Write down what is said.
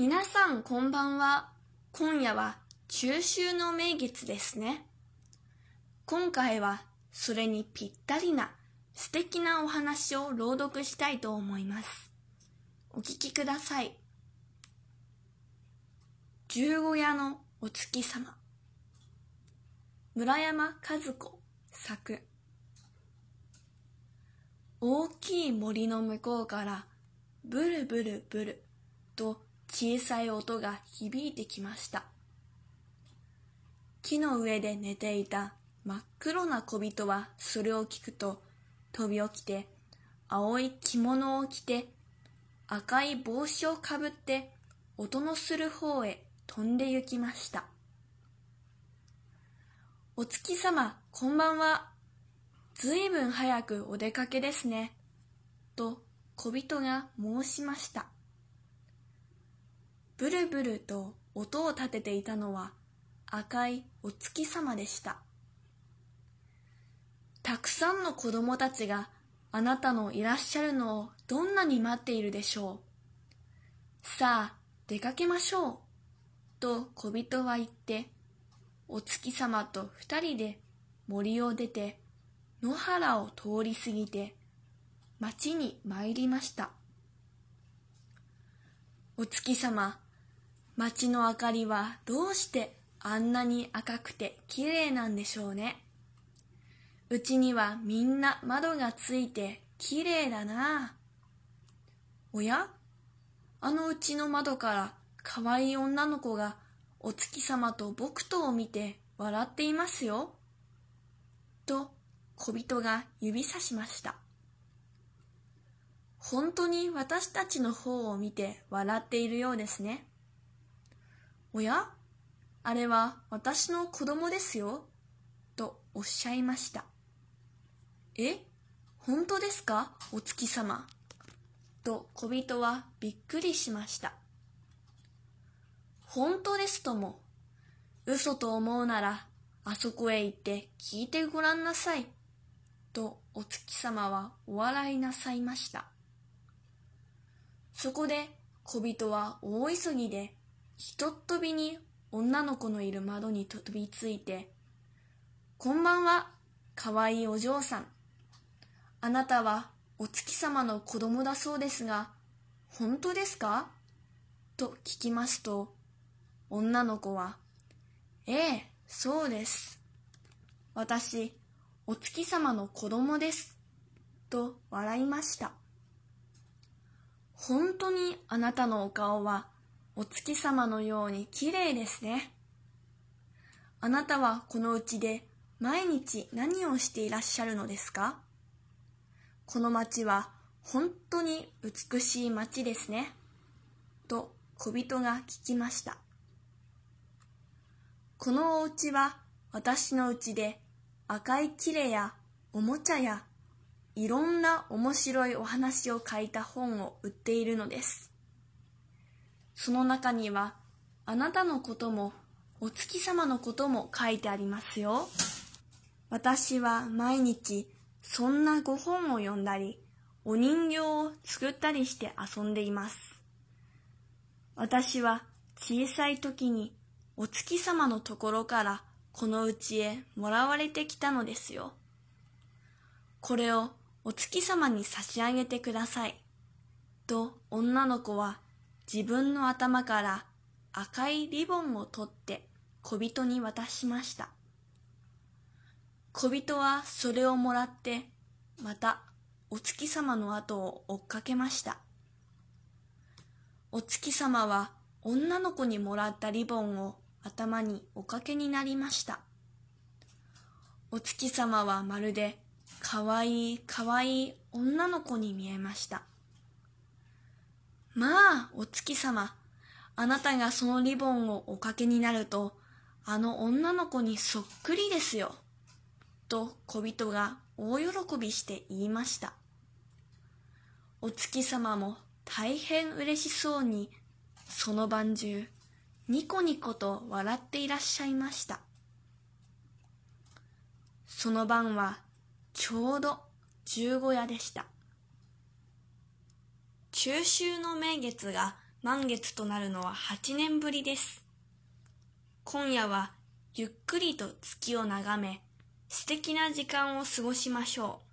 皆さんこんばんは。今夜は中秋の名月ですね。今回はそれにぴったりな素敵なお話を朗読したいと思います。お聞きください。十五夜のお月様。村山和子作。大きい森の向こうからブルブルブルと小さい音が響いてきました。木の上で寝ていた真っ黒な小人はそれを聞くと飛び起きて青い着物を着て赤い帽子をかぶって音のする方へ飛んで行きました。お月様、こんばんは。ずいぶん早くお出かけですね。と小人が申しました。ブルブルと音を立てていたのは赤いお月様でした。たくさんの子供たちがあなたのいらっしゃるのをどんなに待っているでしょう。さあ、出かけましょう。と小人は言って、お月様と二人で森を出て、野原を通り過ぎて、町に参りました。お月様、街の明かりはどうしてあんなに赤くて綺麗なんでしょうね？うちにはみんな窓がついて綺麗だな。おや？あのうちの窓から可愛い女の子がお月様と僕とを見て笑っていますよ。と小人が指さしました。本当に私たちの方を見て笑っているようですね。おや？あれは私の子供ですよ。とおっしゃいました。え？本当ですか？お月様。と小人はびっくりしました。本当ですとも。嘘と思うなら、あそこへ行って聞いてごらんなさい。とお月様はお笑いなさいました。そこで小人は大急ぎでひとっ飛びに女の子のいる窓に飛びついて、こんばんは、かわいいお嬢さん。あなたはお月様の子供だそうですが、本当ですか？と聞きますと、女の子は、ええ、そうです。私、お月様の子供です。と笑いました。本当にあなたのお顔はお月様のように綺麗ですね。あなたはこのうちで毎日何をしていらっしゃるのですか？この町は本当に美しい町ですね。と小人が聞きました。このお家は私のうちで赤いきれやおもちゃやいろんな面白いお話を書いた本を売っているのです。その中にはあなたのこともお月様のことも書いてありますよ。私は毎日そんなご本を読んだり、お人形を作ったりして遊んでいます。私は小さい時にお月様のところからこの家へもらわれてきたのですよ。これをお月様に差し上げてください。と女の子は自分の頭から赤いリボンを取って小人に渡しました。小人はそれをもらってまたお月様の後を追っかけました。お月様は女の子にもらったリボンを頭におかけになりました。お月様はまるでかわいいかわいい女の子に見えました。まあ、お月様、あなたがそのリボンをおかけになると、あの女の子にそっくりですよ。と小人が大喜びして言いました。お月様も大変嬉しそうに、その晩中、ニコニコと笑っていらっしゃいました。その晩はちょうど十五夜でした。中秋の名月が満月となるのは8年ぶりです。今夜はゆっくりと月を眺め、素敵な時間を過ごしましょう。